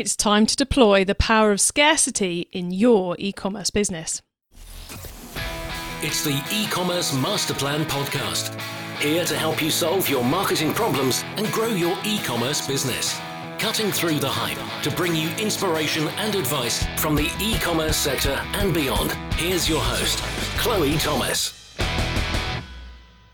It's time to deploy the power of scarcity in your e commerce business. It's the e commerce master plan podcast. Here to help you solve your marketing problems and grow your e commerce business. Cutting through the hype to bring you inspiration and advice from the e commerce sector and beyond. Here's your host, Chloe Thomas.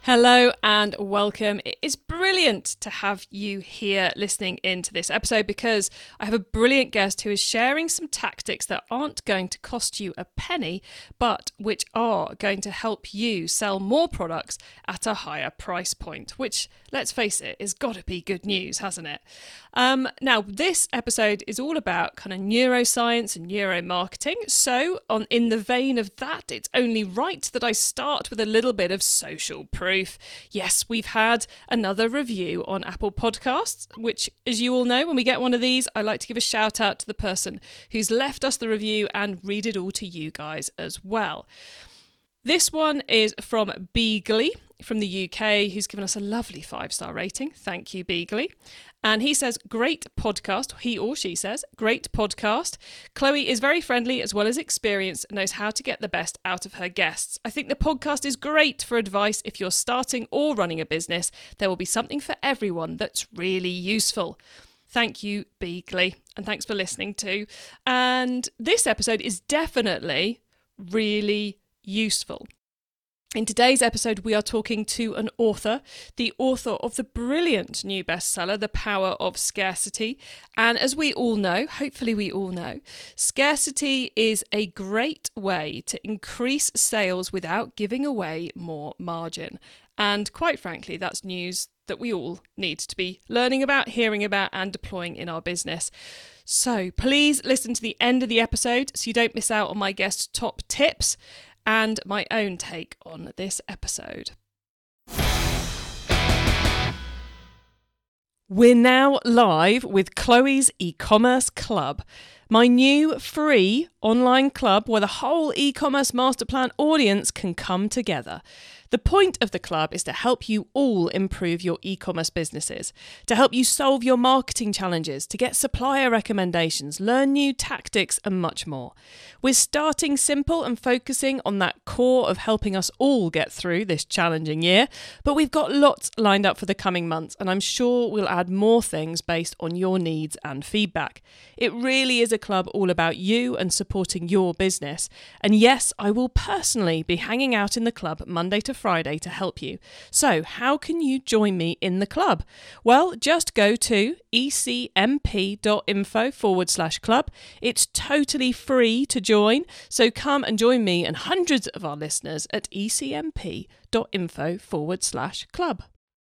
Hello and welcome. It is brilliant to have you here listening into this episode because I have a brilliant guest who is sharing some tactics that aren't going to cost you a penny, but which are going to help you sell more products at a higher price point, which, let's face it, it's got to be good news, hasn't it? Um, now, this episode is all about kind of neuroscience and neuromarketing. So, on in the vein of that, it's only right that I start with a little bit of social proof. Yes, we've had another review on Apple Podcasts, which, as you all know, when we get one of these, I like to give a shout out to the person who's left us the review and read it all to you guys as well. This one is from Beagly from the UK, who's given us a lovely five star rating. Thank you, Beagly. And he says, Great podcast. He or she says, Great podcast. Chloe is very friendly as well as experienced knows how to get the best out of her guests. I think the podcast is great for advice if you're starting or running a business. There will be something for everyone that's really useful. Thank you, Beagley, and thanks for listening too. And this episode is definitely really useful. In today's episode, we are talking to an author, the author of the brilliant new bestseller, The Power of Scarcity. And as we all know, hopefully we all know, scarcity is a great way to increase sales without giving away more margin. And quite frankly, that's news that we all need to be learning about, hearing about, and deploying in our business. So please listen to the end of the episode so you don't miss out on my guest's top tips and my own take on this episode. We're now live with Chloe's e commerce club, my new free online club where the whole e commerce master plan audience can come together. The point of the club is to help you all improve your e commerce businesses, to help you solve your marketing challenges, to get supplier recommendations, learn new tactics, and much more. We're starting simple and focusing on that core of helping us all get through this challenging year, but we've got lots lined up for the coming months, and I'm sure we'll add more things based on your needs and feedback. It really is a club all about you and supporting your business. And yes, I will personally be hanging out in the club Monday to Friday to help you. So, how can you join me in the club? Well, just go to ecmp.info forward slash club. It's totally free to join. So, come and join me and hundreds of our listeners at ecmp.info forward slash club.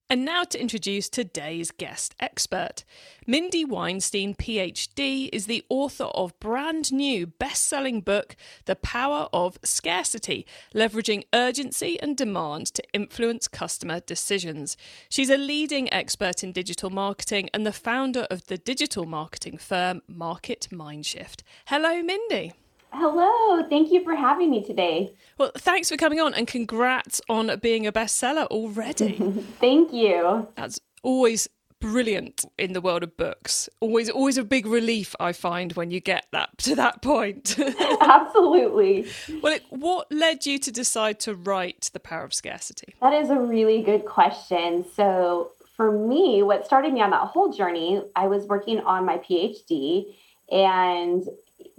And now to introduce today's guest expert. Mindy Weinstein, PhD, is the author of brand new best-selling book The Power of Scarcity: Leveraging Urgency and Demand to Influence Customer Decisions. She's a leading expert in digital marketing and the founder of the digital marketing firm Market Mindshift. Hello Mindy. Hello, thank you for having me today. Well, thanks for coming on and congrats on being a bestseller already. thank you. That's always brilliant in the world of books. Always always a big relief I find when you get that to that point. Absolutely. Well, it, what led you to decide to write The Power of Scarcity? That is a really good question. So, for me, what started me on that whole journey, I was working on my PhD and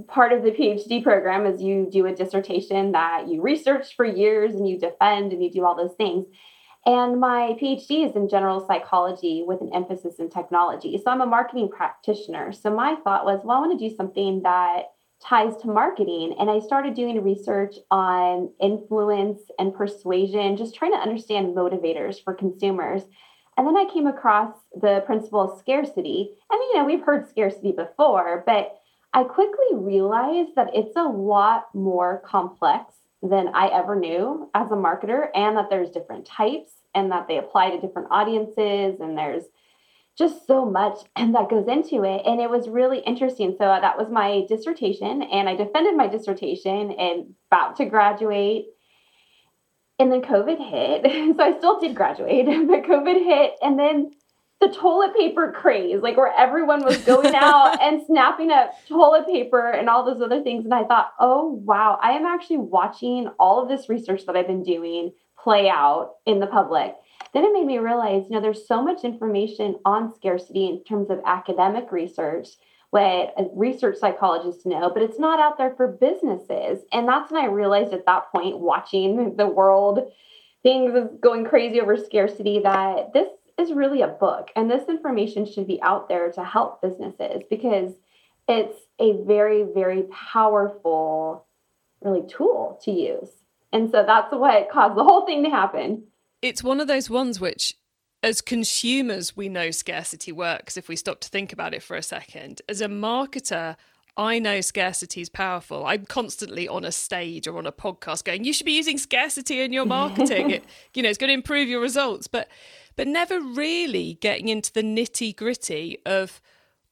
part of the PhD program is you do a dissertation that you research for years and you defend and you do all those things. And my PhD is in general psychology with an emphasis in technology. So I'm a marketing practitioner. So my thought was, well, I want to do something that ties to marketing. And I started doing research on influence and persuasion, just trying to understand motivators for consumers. And then I came across the principle of scarcity. And, you know, we've heard scarcity before, but I quickly realized that it's a lot more complex than I ever knew as a marketer, and that there's different types and that they apply to different audiences, and there's just so much that goes into it. And it was really interesting. So uh, that was my dissertation, and I defended my dissertation and about to graduate. And then COVID hit. So I still did graduate, but COVID hit. And then the toilet paper craze, like where everyone was going out and snapping up toilet paper and all those other things. And I thought, oh, wow, I am actually watching all of this research that I've been doing play out in the public. Then it made me realize, you know, there's so much information on scarcity in terms of academic research, what research psychologists know, but it's not out there for businesses. And that's when I realized at that point, watching the world, things going crazy over scarcity, that this is really a book. And this information should be out there to help businesses because it's a very, very powerful, really tool to use. And so that's what caused the whole thing to happen. It's one of those ones which, as consumers, we know scarcity works if we stop to think about it for a second. As a marketer, I know scarcity is powerful. I'm constantly on a stage or on a podcast going, you should be using scarcity in your marketing. it, you know, it's going to improve your results. But but never really getting into the nitty gritty of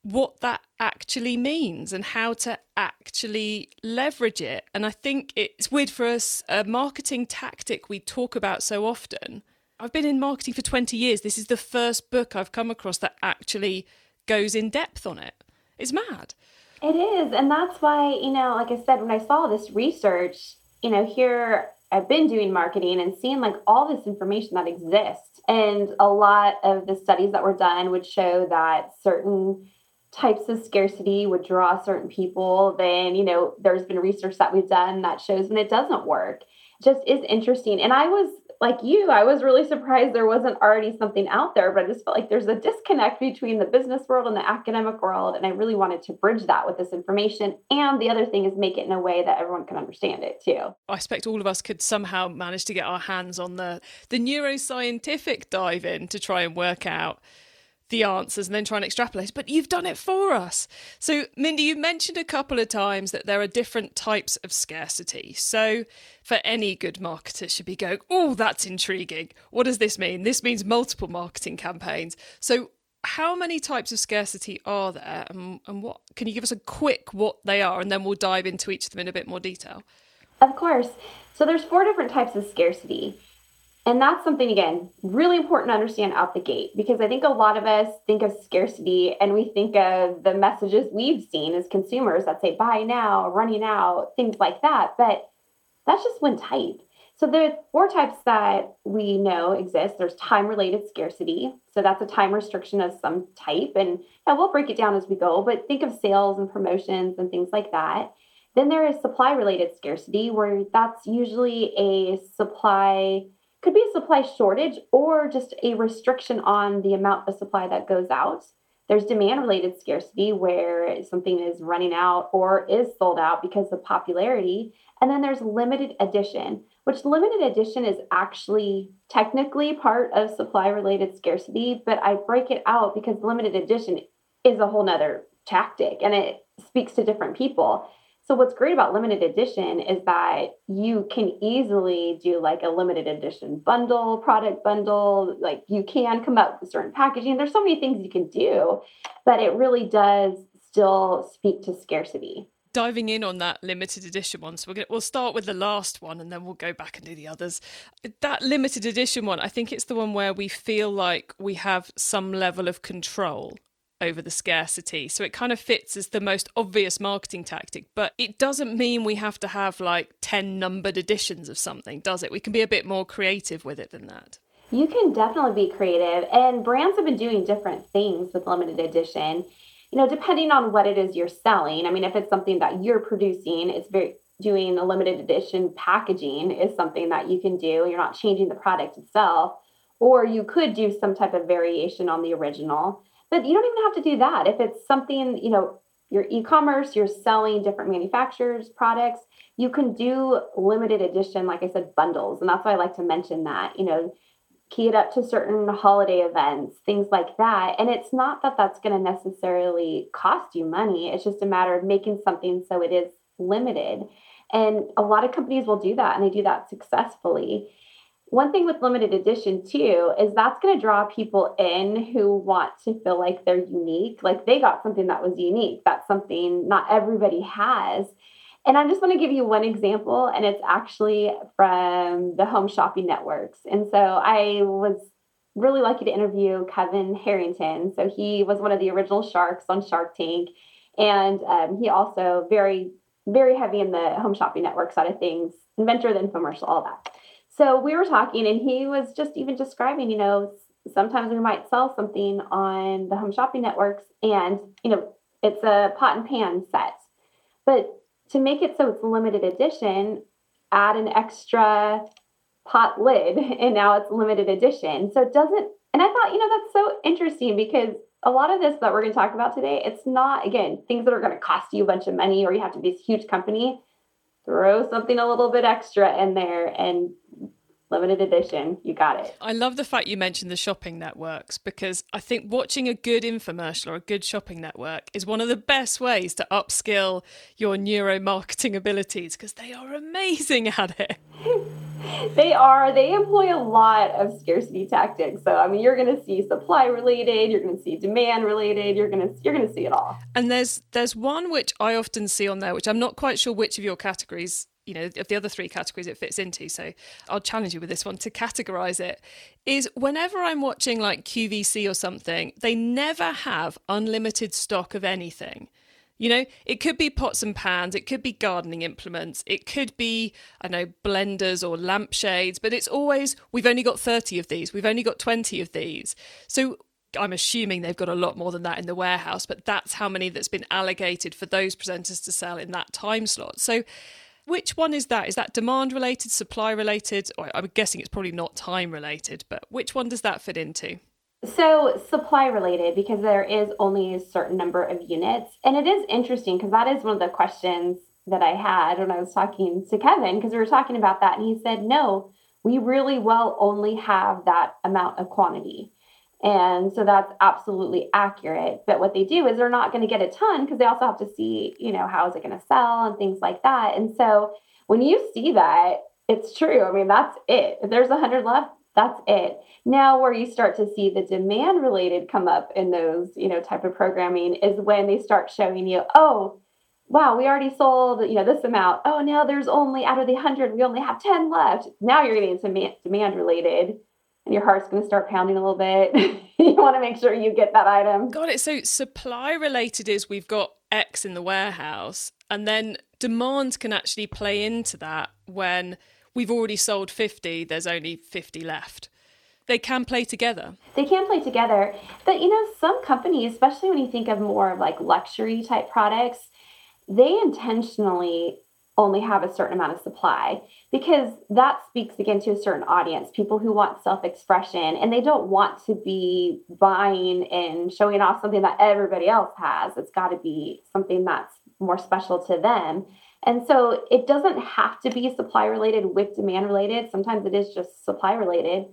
what that actually means and how to actually leverage it. And I think it's weird for us, a marketing tactic we talk about so often. I've been in marketing for 20 years. This is the first book I've come across that actually goes in depth on it. It's mad. It is. And that's why, you know, like I said, when I saw this research, you know, here I've been doing marketing and seeing like all this information that exists. And a lot of the studies that were done would show that certain types of scarcity would draw certain people. Then, you know, there's been research that we've done that shows when it doesn't work. It just is interesting. And I was like you, I was really surprised there wasn't already something out there, but I just felt like there's a disconnect between the business world and the academic world. And I really wanted to bridge that with this information. And the other thing is make it in a way that everyone can understand it too. I expect all of us could somehow manage to get our hands on the the neuroscientific dive in to try and work out the answers and then try and extrapolate, but you've done it for us. So, Mindy, you mentioned a couple of times that there are different types of scarcity. So, for any good marketer, should be going, oh, that's intriguing. What does this mean? This means multiple marketing campaigns. So, how many types of scarcity are there, and, and what can you give us a quick what they are, and then we'll dive into each of them in a bit more detail. Of course. So, there's four different types of scarcity. And that's something, again, really important to understand out the gate because I think a lot of us think of scarcity and we think of the messages we've seen as consumers that say buy now, running out, things like that. But that's just one type. So there are four types that we know exist. There's time related scarcity. So that's a time restriction of some type. And yeah, we'll break it down as we go, but think of sales and promotions and things like that. Then there is supply related scarcity, where that's usually a supply could be a supply shortage or just a restriction on the amount of supply that goes out. There's demand related scarcity where something is running out or is sold out because of popularity. And then there's limited edition, which limited edition is actually technically part of supply related scarcity, but I break it out because limited edition is a whole nother tactic and it speaks to different people. So what's great about limited edition is that you can easily do like a limited edition bundle, product bundle, like you can come up with certain packaging. There's so many things you can do, but it really does still speak to scarcity. Diving in on that limited edition one, so we're gonna, we'll start with the last one and then we'll go back and do the others. That limited edition one, I think it's the one where we feel like we have some level of control over the scarcity. So it kind of fits as the most obvious marketing tactic, but it doesn't mean we have to have like 10 numbered editions of something, does it? We can be a bit more creative with it than that. You can definitely be creative, and brands have been doing different things with limited edition. You know, depending on what it is you're selling. I mean, if it's something that you're producing, it's very doing a limited edition packaging is something that you can do. You're not changing the product itself, or you could do some type of variation on the original. But you don't even have to do that. If it's something, you know, your e-commerce, you're selling different manufacturers products, you can do limited edition, like I said, bundles. And that's why I like to mention that, you know, key it up to certain holiday events, things like that. And it's not that that's going to necessarily cost you money. It's just a matter of making something so it is limited. And a lot of companies will do that and they do that successfully one thing with limited edition too is that's going to draw people in who want to feel like they're unique like they got something that was unique that's something not everybody has and i just want to give you one example and it's actually from the home shopping networks and so i was really lucky to interview Kevin Harrington. So he was one of the original sharks on Shark Tank. And um, he also very, very heavy in the home shopping network side of things, inventor the infomercial, all that. So we were talking, and he was just even describing, you know, sometimes we might sell something on the home shopping networks, and you know, it's a pot and pan set, but to make it so it's limited edition, add an extra pot lid, and now it's limited edition. So it doesn't. And I thought, you know, that's so interesting because a lot of this that we're going to talk about today, it's not again things that are going to cost you a bunch of money, or you have to be this huge company throw something a little bit extra in there and limited edition. You got it. I love the fact you mentioned the shopping networks because I think watching a good infomercial or a good shopping network is one of the best ways to upskill your neuromarketing abilities because they are amazing at it. they are. They employ a lot of scarcity tactics. So I mean, you're going to see supply related, you're going to see demand related, you're going to you're going to see it all. And there's there's one which I often see on there, which I'm not quite sure which of your categories you know of the other three categories it fits into so i'll challenge you with this one to categorize it is whenever i'm watching like qvc or something they never have unlimited stock of anything you know it could be pots and pans it could be gardening implements it could be i know blenders or lampshades but it's always we've only got 30 of these we've only got 20 of these so I'm assuming they've got a lot more than that in the warehouse, but that's how many that's been allocated for those presenters to sell in that time slot. So which one is that? Is that demand related, supply related? I'm guessing it's probably not time related, but which one does that fit into? So, supply related, because there is only a certain number of units. And it is interesting because that is one of the questions that I had when I was talking to Kevin, because we were talking about that. And he said, no, we really well only have that amount of quantity. And so that's absolutely accurate. But what they do is they're not going to get a ton because they also have to see, you know, how is it going to sell and things like that. And so when you see that, it's true. I mean, that's it. If there's a 100 left, that's it. Now, where you start to see the demand related come up in those, you know, type of programming is when they start showing you, oh, wow, we already sold, you know, this amount. Oh, now there's only out of the 100, we only have 10 left. Now you're getting into demand related and your heart's going to start pounding a little bit. you want to make sure you get that item. Got it. So supply related is we've got X in the warehouse, and then demand can actually play into that when we've already sold 50, there's only 50 left. They can play together. They can play together. But you know, some companies, especially when you think of more of like luxury type products, they intentionally only have a certain amount of supply because that speaks again to a certain audience people who want self-expression and they don't want to be buying and showing off something that everybody else has it's got to be something that's more special to them and so it doesn't have to be supply related with demand related sometimes it is just supply related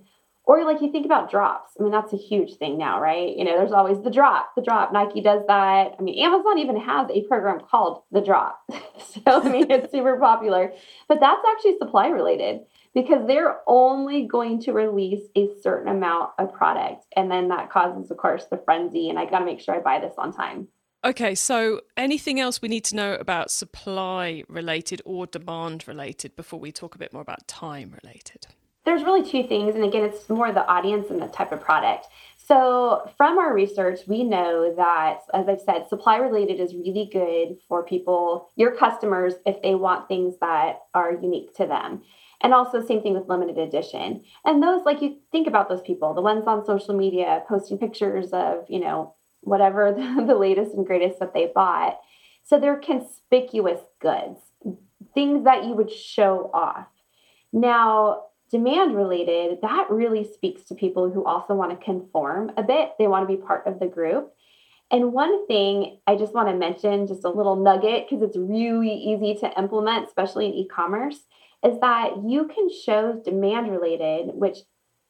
or like you think about drops. I mean, that's a huge thing now, right? You know, there's always the drop, the drop. Nike does that. I mean, Amazon even has a program called the drop. so, I mean, it's super popular. But that's actually supply related because they're only going to release a certain amount of product. And then that causes, of course, the frenzy. And I got to make sure I buy this on time. Okay, so anything else we need to know about supply related or demand related before we talk a bit more about time related? there's really two things. And again, it's more the audience and the type of product. So, from our research, we know that, as I've said, supply related is really good for people, your customers, if they want things that are unique to them. And also, same thing with limited edition. And those, like you think about those people, the ones on social media posting pictures of, you know, whatever the, the latest and greatest that they bought. So, they're conspicuous goods, things that you would show off. Now, demand related, that really speaks to people who also want to conform a bit. They want to be part of the group. And one thing I just want to mention, just a little nugget, because it's really easy to implement, especially in e commerce, is that you can show demand related, which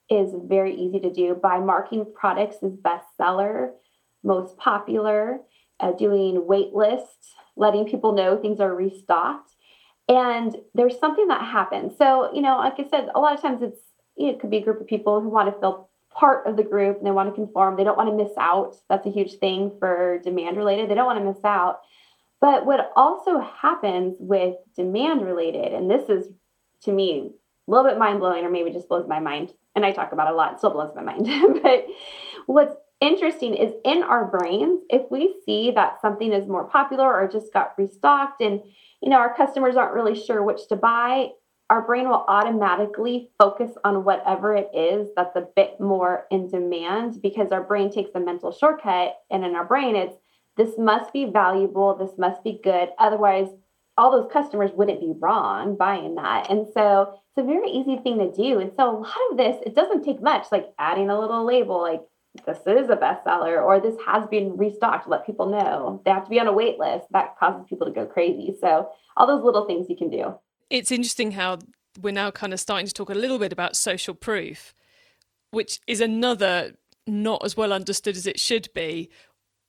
is very easy to do by marking products as bestseller, most popular, uh, doing wait lists, letting people know things are restocked and there's something that happens. So, you know, like I said, a lot of times it's it could be a group of people who want to feel part of the group and they want to conform. They don't want to miss out. That's a huge thing for demand related. They don't want to miss out. But what also happens with demand related, and this is to me a little bit mind blowing, or maybe just blows my mind. And I talk about a lot, it still blows my mind. but what's interesting is in our brains, if we see that something is more popular or just got restocked and you know our customers aren't really sure which to buy, our brain will automatically focus on whatever it is that's a bit more in demand because our brain takes a mental shortcut and in our brain it's this must be valuable, this must be good. Otherwise, all those customers wouldn't be wrong buying that. And so it's a very easy thing to do. And so a lot of this, it doesn't take much, like adding a little label, like this is a bestseller or this has been restocked, let people know. They have to be on a wait list. That causes people to go crazy. So all those little things you can do. It's interesting how we're now kind of starting to talk a little bit about social proof, which is another not as well understood as it should be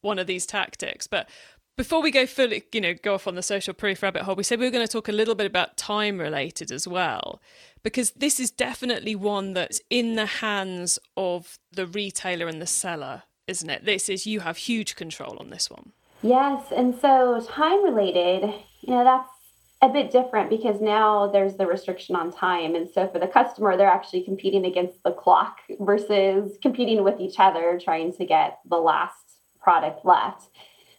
one of these tactics. But before we go fully, you know, go off on the social proof rabbit hole, we said we were going to talk a little bit about time related as well, because this is definitely one that's in the hands of the retailer and the seller, isn't it? This is you have huge control on this one. Yes, and so time related, you know, that's a bit different because now there's the restriction on time. And so for the customer, they're actually competing against the clock versus competing with each other, trying to get the last product left.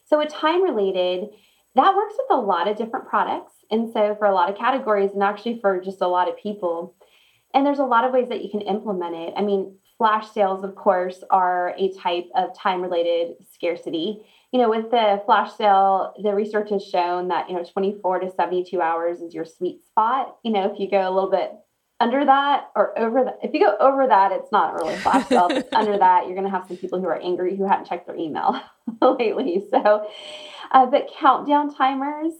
So, with time related, that works with a lot of different products. And so, for a lot of categories, and actually for just a lot of people. And there's a lot of ways that you can implement it. I mean, flash sales, of course, are a type of time related scarcity. You know, with the flash sale, the research has shown that, you know, 24 to 72 hours is your sweet spot. You know, if you go a little bit under that or over that, if you go over that, it's not really flash sale. under that, you're going to have some people who are angry who haven't checked their email lately. So, uh, but countdown timers,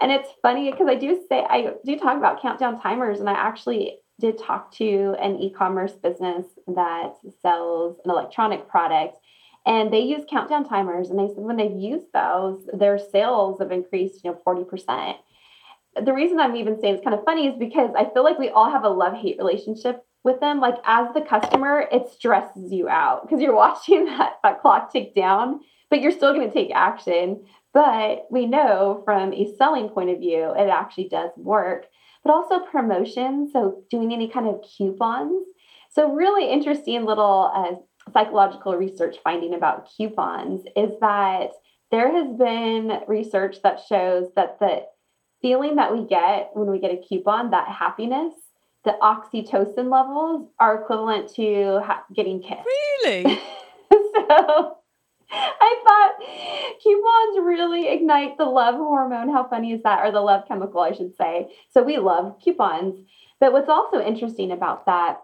and it's funny because I do say I do talk about countdown timers, and I actually did talk to an e-commerce business that sells an electronic product and they use countdown timers and they said when they've used those their sales have increased you know 40% the reason I'm even saying it's kind of funny is because I feel like we all have a love hate relationship with them. Like as the customer, it stresses you out because you're watching that, that clock tick down, but you're still going to take action. But we know from a selling point of view, it actually does work. But also promotion, so doing any kind of coupons. So really interesting little uh, psychological research finding about coupons is that there has been research that shows that the feeling that we get when we get a coupon, that happiness, the oxytocin levels are equivalent to ha- getting kissed. Really? so I thought coupons really ignite the love hormone. How funny is that? Or the love chemical, I should say. So we love coupons. But what's also interesting about that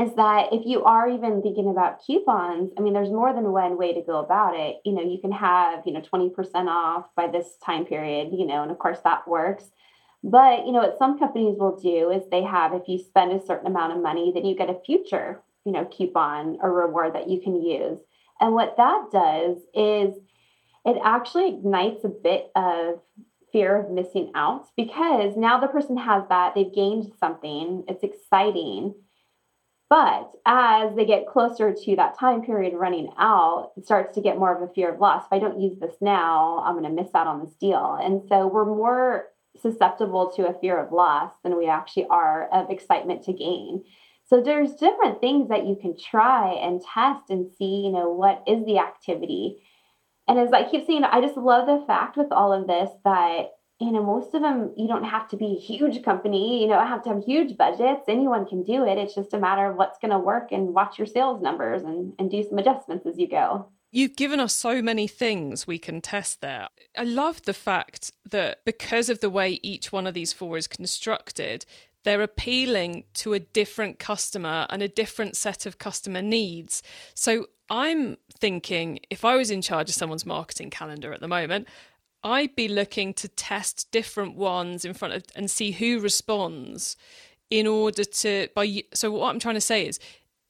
is that if you are even thinking about coupons, I mean, there's more than one way to go about it. You know, you can have, you know, 20% off by this time period, you know, and of course that works. But, you know, what some companies will do is they have, if you spend a certain amount of money, then you get a future, you know, coupon or reward that you can use. And what that does is it actually ignites a bit of fear of missing out because now the person has that, they've gained something, it's exciting but as they get closer to that time period running out, it starts to get more of a fear of loss. If I don't use this now, I'm going to miss out on this deal. And so we're more susceptible to a fear of loss than we actually are of excitement to gain. So there's different things that you can try and test and see, you know, what is the activity. And as I keep saying, I just love the fact with all of this that you know, most of them, you don't have to be a huge company, you know, have to have huge budgets. Anyone can do it. It's just a matter of what's going to work and watch your sales numbers and, and do some adjustments as you go. You've given us so many things we can test there. I love the fact that because of the way each one of these four is constructed, they're appealing to a different customer and a different set of customer needs. So I'm thinking if I was in charge of someone's marketing calendar at the moment, I'd be looking to test different ones in front of and see who responds in order to by so what I'm trying to say is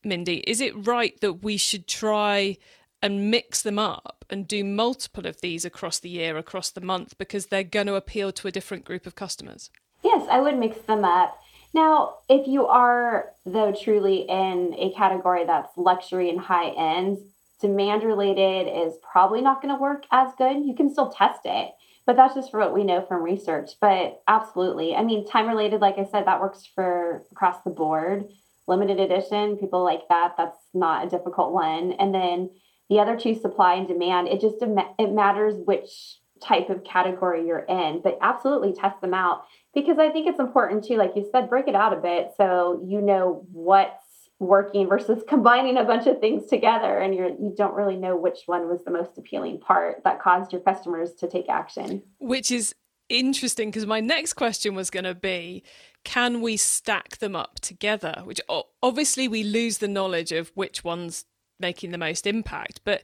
Mindy is it right that we should try and mix them up and do multiple of these across the year across the month because they're going to appeal to a different group of customers? Yes I would mix them up. Now if you are though truly in a category that's luxury and high end demand related is probably not going to work as good. You can still test it, but that's just for what we know from research. But absolutely. I mean, time related, like I said, that works for across the board. Limited edition, people like that. That's not a difficult one. And then the other two, supply and demand, it just it matters which type of category you're in, but absolutely test them out because I think it's important too, like you said, break it out a bit so you know what's working versus combining a bunch of things together and you're you don't really know which one was the most appealing part that caused your customers to take action. Which is interesting because my next question was going to be can we stack them up together which obviously we lose the knowledge of which one's making the most impact but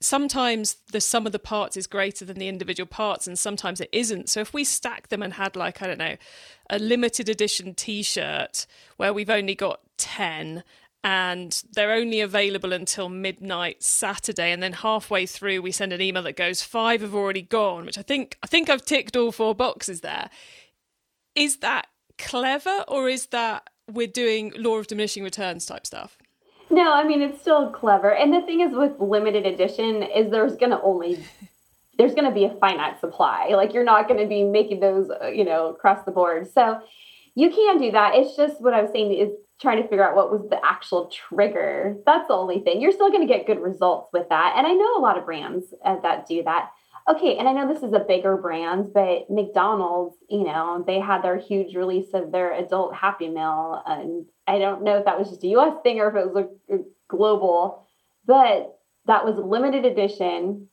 sometimes the sum of the parts is greater than the individual parts and sometimes it isn't so if we stack them and had like i don't know a limited edition t-shirt where we've only got 10 and they're only available until midnight saturday and then halfway through we send an email that goes five have already gone which i think i think i've ticked all four boxes there is that clever or is that we're doing law of diminishing returns type stuff no, I mean it's still clever. And the thing is with limited edition is there's going to only there's going to be a finite supply. Like you're not going to be making those, uh, you know, across the board. So you can do that. It's just what I was saying is trying to figure out what was the actual trigger. That's the only thing. You're still going to get good results with that. And I know a lot of brands uh, that do that. Okay, and I know this is a bigger brand, but McDonald's, you know, they had their huge release of their adult Happy Meal, and I don't know if that was just a US thing or if it was a, global, but that was limited edition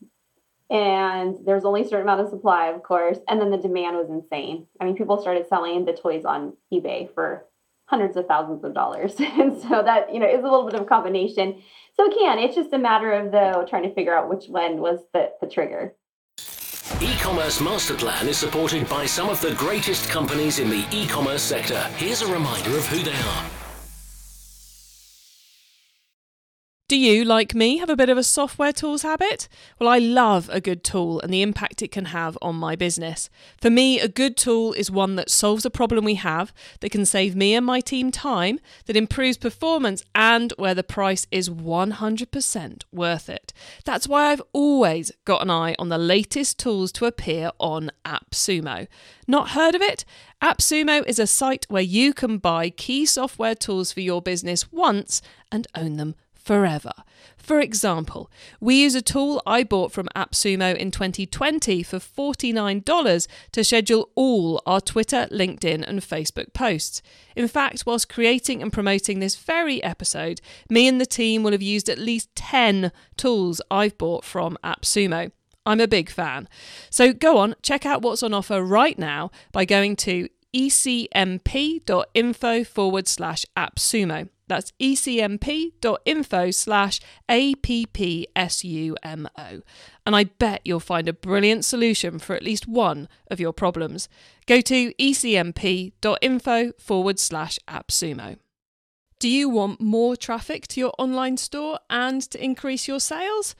and there's only a certain amount of supply, of course, and then the demand was insane. I mean, people started selling the toys on eBay for hundreds of thousands of dollars, and so that you know is a little bit of a combination. So it can. It's just a matter of though trying to figure out which one was the, the trigger. E-commerce master plan is supported by some of the greatest companies in the e-commerce sector. Here's a reminder of who they are. Do you, like me, have a bit of a software tools habit? Well, I love a good tool and the impact it can have on my business. For me, a good tool is one that solves a problem we have, that can save me and my team time, that improves performance, and where the price is 100% worth it. That's why I've always got an eye on the latest tools to appear on AppSumo. Not heard of it? AppSumo is a site where you can buy key software tools for your business once and own them forever. For example, we use a tool I bought from AppSumo in 2020 for $49 to schedule all our Twitter, LinkedIn, and Facebook posts. In fact, whilst creating and promoting this very episode, me and the team will have used at least 10 tools I've bought from AppSumo. I'm a big fan. So go on, check out what's on offer right now by going to ecmp.info forward slash appsumo. That's ecmp.info slash appsumo. And I bet you'll find a brilliant solution for at least one of your problems. Go to ecmp.info forward slash appsumo. Do you want more traffic to your online store and to increase your sales?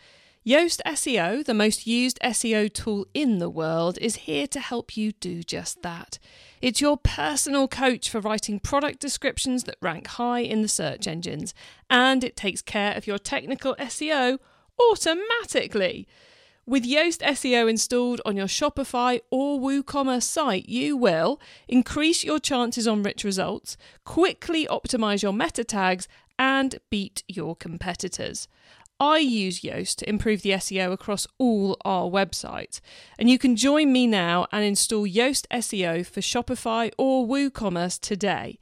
Yoast SEO, the most used SEO tool in the world, is here to help you do just that. It's your personal coach for writing product descriptions that rank high in the search engines, and it takes care of your technical SEO automatically. With Yoast SEO installed on your Shopify or WooCommerce site, you will increase your chances on rich results, quickly optimize your meta tags, and beat your competitors. I use Yoast to improve the SEO across all our websites. And you can join me now and install Yoast SEO for Shopify or WooCommerce today.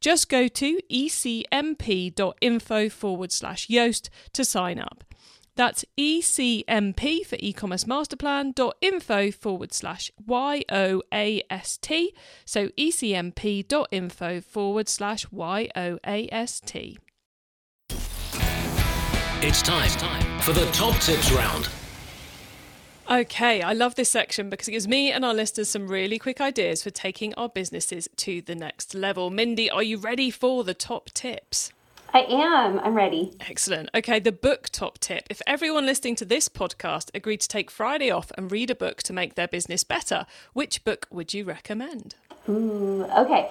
Just go to ecmp.info forward slash Yoast to sign up. That's ecmp for e-commerce masterplan.info forward slash Y-O-A-S-T. So ecmp.info forward slash Y-O-A-S-T. It's time for the top tips round. Okay, I love this section because it gives me and our listeners some really quick ideas for taking our businesses to the next level. Mindy, are you ready for the top tips? I am. I'm ready. Excellent. Okay, the book top tip. If everyone listening to this podcast agreed to take Friday off and read a book to make their business better, which book would you recommend? Ooh, okay.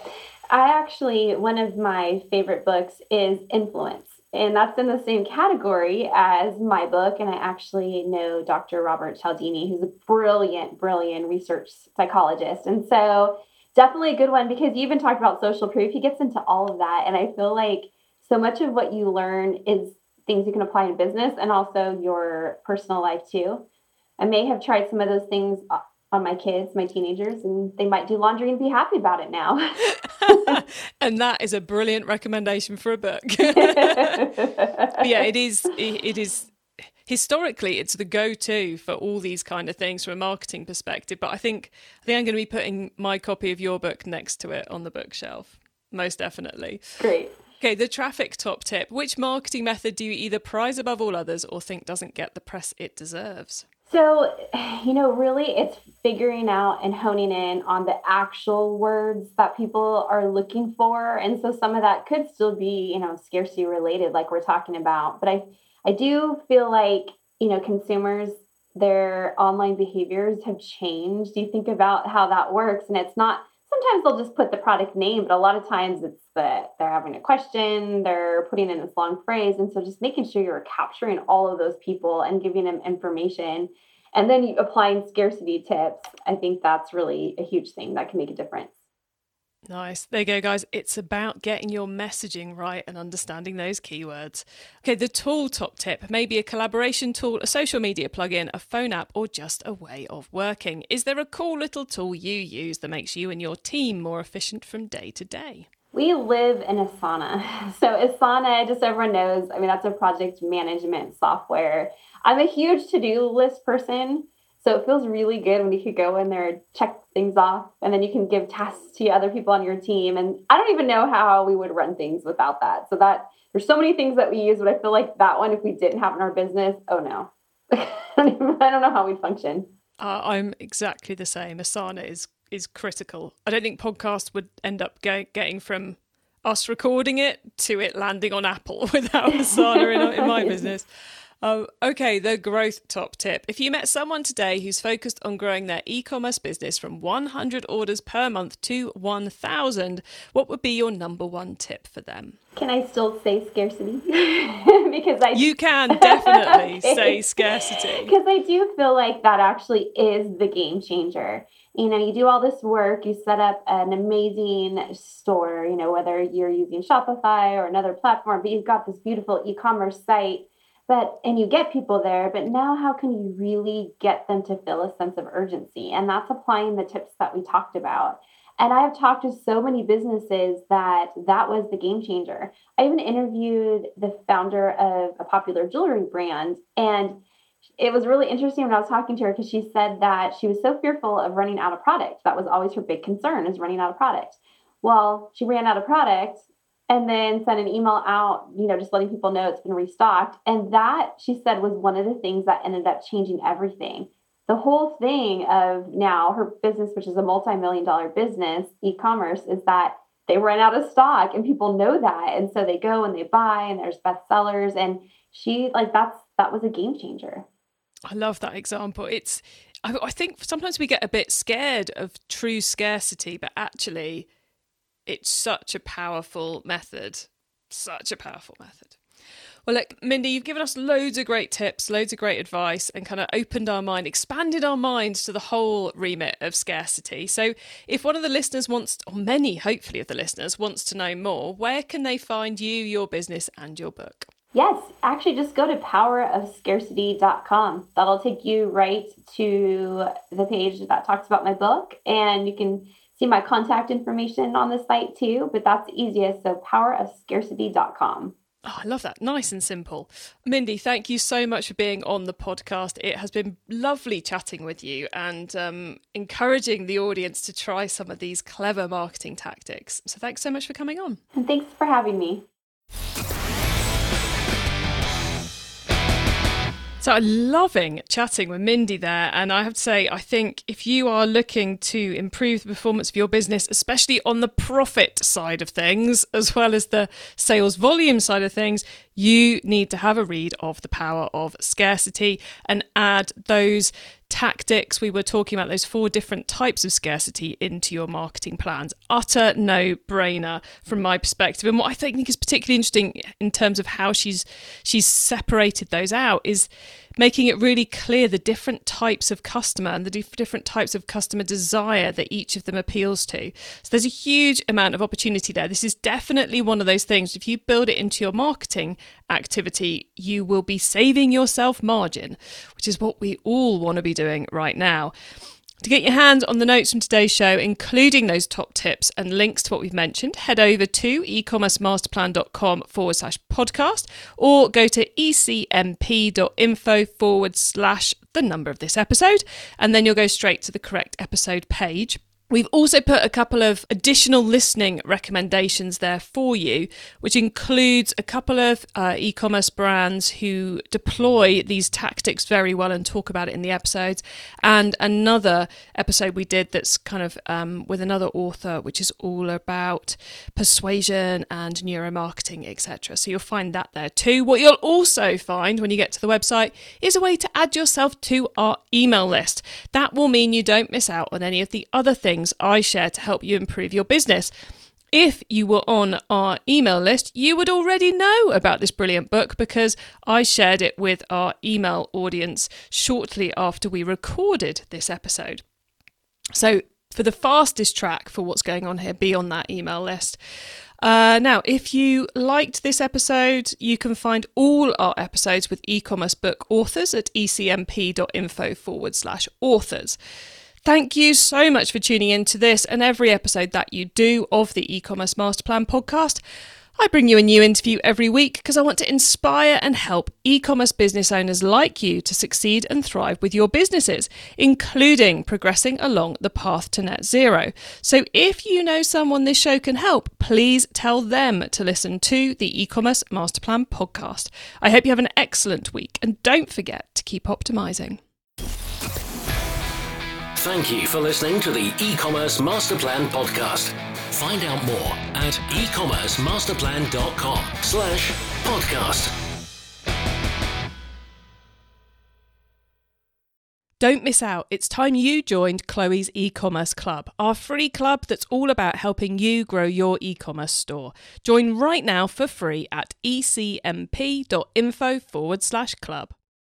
I actually, one of my favorite books is Influence and that's in the same category as my book. And I actually know Dr. Robert Cialdini, who's a brilliant, brilliant research psychologist. And so, definitely a good one because you even talked about social proof. He gets into all of that. And I feel like so much of what you learn is things you can apply in business and also your personal life too. I may have tried some of those things uh, on my kids, my teenagers, and they might do laundry and be happy about it now. and that is a brilliant recommendation for a book. yeah, it is. It is historically it's the go-to for all these kind of things from a marketing perspective. But I think I think I'm going to be putting my copy of your book next to it on the bookshelf, most definitely. Great. Okay, the traffic top tip. Which marketing method do you either prize above all others or think doesn't get the press it deserves? So, you know, really it's figuring out and honing in on the actual words that people are looking for. And so some of that could still be, you know, scarcity related, like we're talking about. But I, I do feel like, you know, consumers, their online behaviors have changed. You think about how that works, and it's not sometimes they'll just put the product name, but a lot of times it's that they're having a question, they're putting in this long phrase. And so just making sure you're capturing all of those people and giving them information. And then applying scarcity tips. I think that's really a huge thing that can make a difference. Nice. There you go, guys. It's about getting your messaging right and understanding those keywords. Okay, the tool top tip may be a collaboration tool, a social media plugin, a phone app, or just a way of working. Is there a cool little tool you use that makes you and your team more efficient from day to day? We live in Asana. So, Asana, just everyone knows, I mean, that's a project management software. I'm a huge to do list person. So it feels really good when you could go in there, and check things off, and then you can give tasks to other people on your team. And I don't even know how we would run things without that. So that there's so many things that we use, but I feel like that one, if we didn't have in our business, oh no, I don't know how we'd function. Uh, I'm exactly the same. Asana is is critical. I don't think podcasts would end up get, getting from us recording it to it landing on Apple without Asana in, in my business. Um, okay, the growth top tip. If you met someone today who's focused on growing their e commerce business from 100 orders per month to 1,000, what would be your number one tip for them? Can I still say scarcity? because I you can definitely say scarcity because I do feel like that actually is the game changer. You know, you do all this work, you set up an amazing store. You know, whether you're using Shopify or another platform, but you've got this beautiful e-commerce site but and you get people there but now how can you really get them to feel a sense of urgency? And that's applying the tips that we talked about. And i have talked to so many businesses that that was the game changer. I even interviewed the founder of a popular jewelry brand and it was really interesting when i was talking to her because she said that she was so fearful of running out of product. That was always her big concern is running out of product. Well she ran out of product and then send an email out, you know, just letting people know it's been restocked. And that, she said, was one of the things that ended up changing everything. The whole thing of now her business, which is a multi million dollar business, e commerce, is that they ran out of stock and people know that. And so they go and they buy, and there's bestsellers. And she, like, that's that was a game changer. I love that example. It's, I, I think sometimes we get a bit scared of true scarcity, but actually, it's such a powerful method. Such a powerful method. Well, look, Mindy, you've given us loads of great tips, loads of great advice, and kind of opened our mind, expanded our minds to the whole remit of scarcity. So, if one of the listeners wants, or many, hopefully, of the listeners wants to know more, where can they find you, your business, and your book? Yes, actually, just go to powerofscarcity.com. That'll take you right to the page that talks about my book, and you can see my contact information on the site too, but that's easiest. So powerofscarcity.com. Oh, I love that. Nice and simple. Mindy, thank you so much for being on the podcast. It has been lovely chatting with you and um, encouraging the audience to try some of these clever marketing tactics. So thanks so much for coming on. And thanks for having me. So I'm loving chatting with Mindy there. And I have to say, I think if you are looking to improve the performance of your business, especially on the profit side of things, as well as the sales volume side of things, you need to have a read of The Power of Scarcity and add those tactics. We were talking about those four different types of scarcity into your marketing plans. Utter no brainer from my perspective. And what I think is particularly interesting in terms of how she's she's separated those out is making it really clear the different types of customer and the different types of customer desire that each of them appeals to. So there's a huge amount of opportunity there. This is definitely one of those things. If you build it into your marketing activity, you will be saving yourself margin, which is what we all want to be doing right now. To get your hands on the notes from today's show, including those top tips and links to what we've mentioned, head over to ecommercemasterplan.com forward slash podcast or go to ecmp.info forward slash the number of this episode, and then you'll go straight to the correct episode page. We've also put a couple of additional listening recommendations there for you, which includes a couple of uh, e commerce brands who deploy these tactics very well and talk about it in the episodes, and another episode we did that's kind of um, with another author, which is all about persuasion and neuromarketing, etc. So you'll find that there too. What you'll also find when you get to the website is a way to add yourself to our email list. That will mean you don't miss out on any of the other things things I share to help you improve your business. If you were on our email list, you would already know about this brilliant book because I shared it with our email audience shortly after we recorded this episode. So, for the fastest track for what's going on here, be on that email list. Uh, now, if you liked this episode, you can find all our episodes with e commerce book authors at ecmp.info forward slash authors. Thank you so much for tuning in to this and every episode that you do of the e-commerce master plan podcast. I bring you a new interview every week because I want to inspire and help e commerce business owners like you to succeed and thrive with your businesses, including progressing along the path to net zero. So, if you know someone this show can help, please tell them to listen to the e commerce master plan podcast. I hope you have an excellent week and don't forget to keep optimizing. Thank you for listening to the e-commerce master plan podcast. Find out more at ecommercemasterplan.com slash podcast. Don't miss out. It's time you joined Chloe's e-commerce club, our free club that's all about helping you grow your e-commerce store. Join right now for free at ecmp.info forward slash club.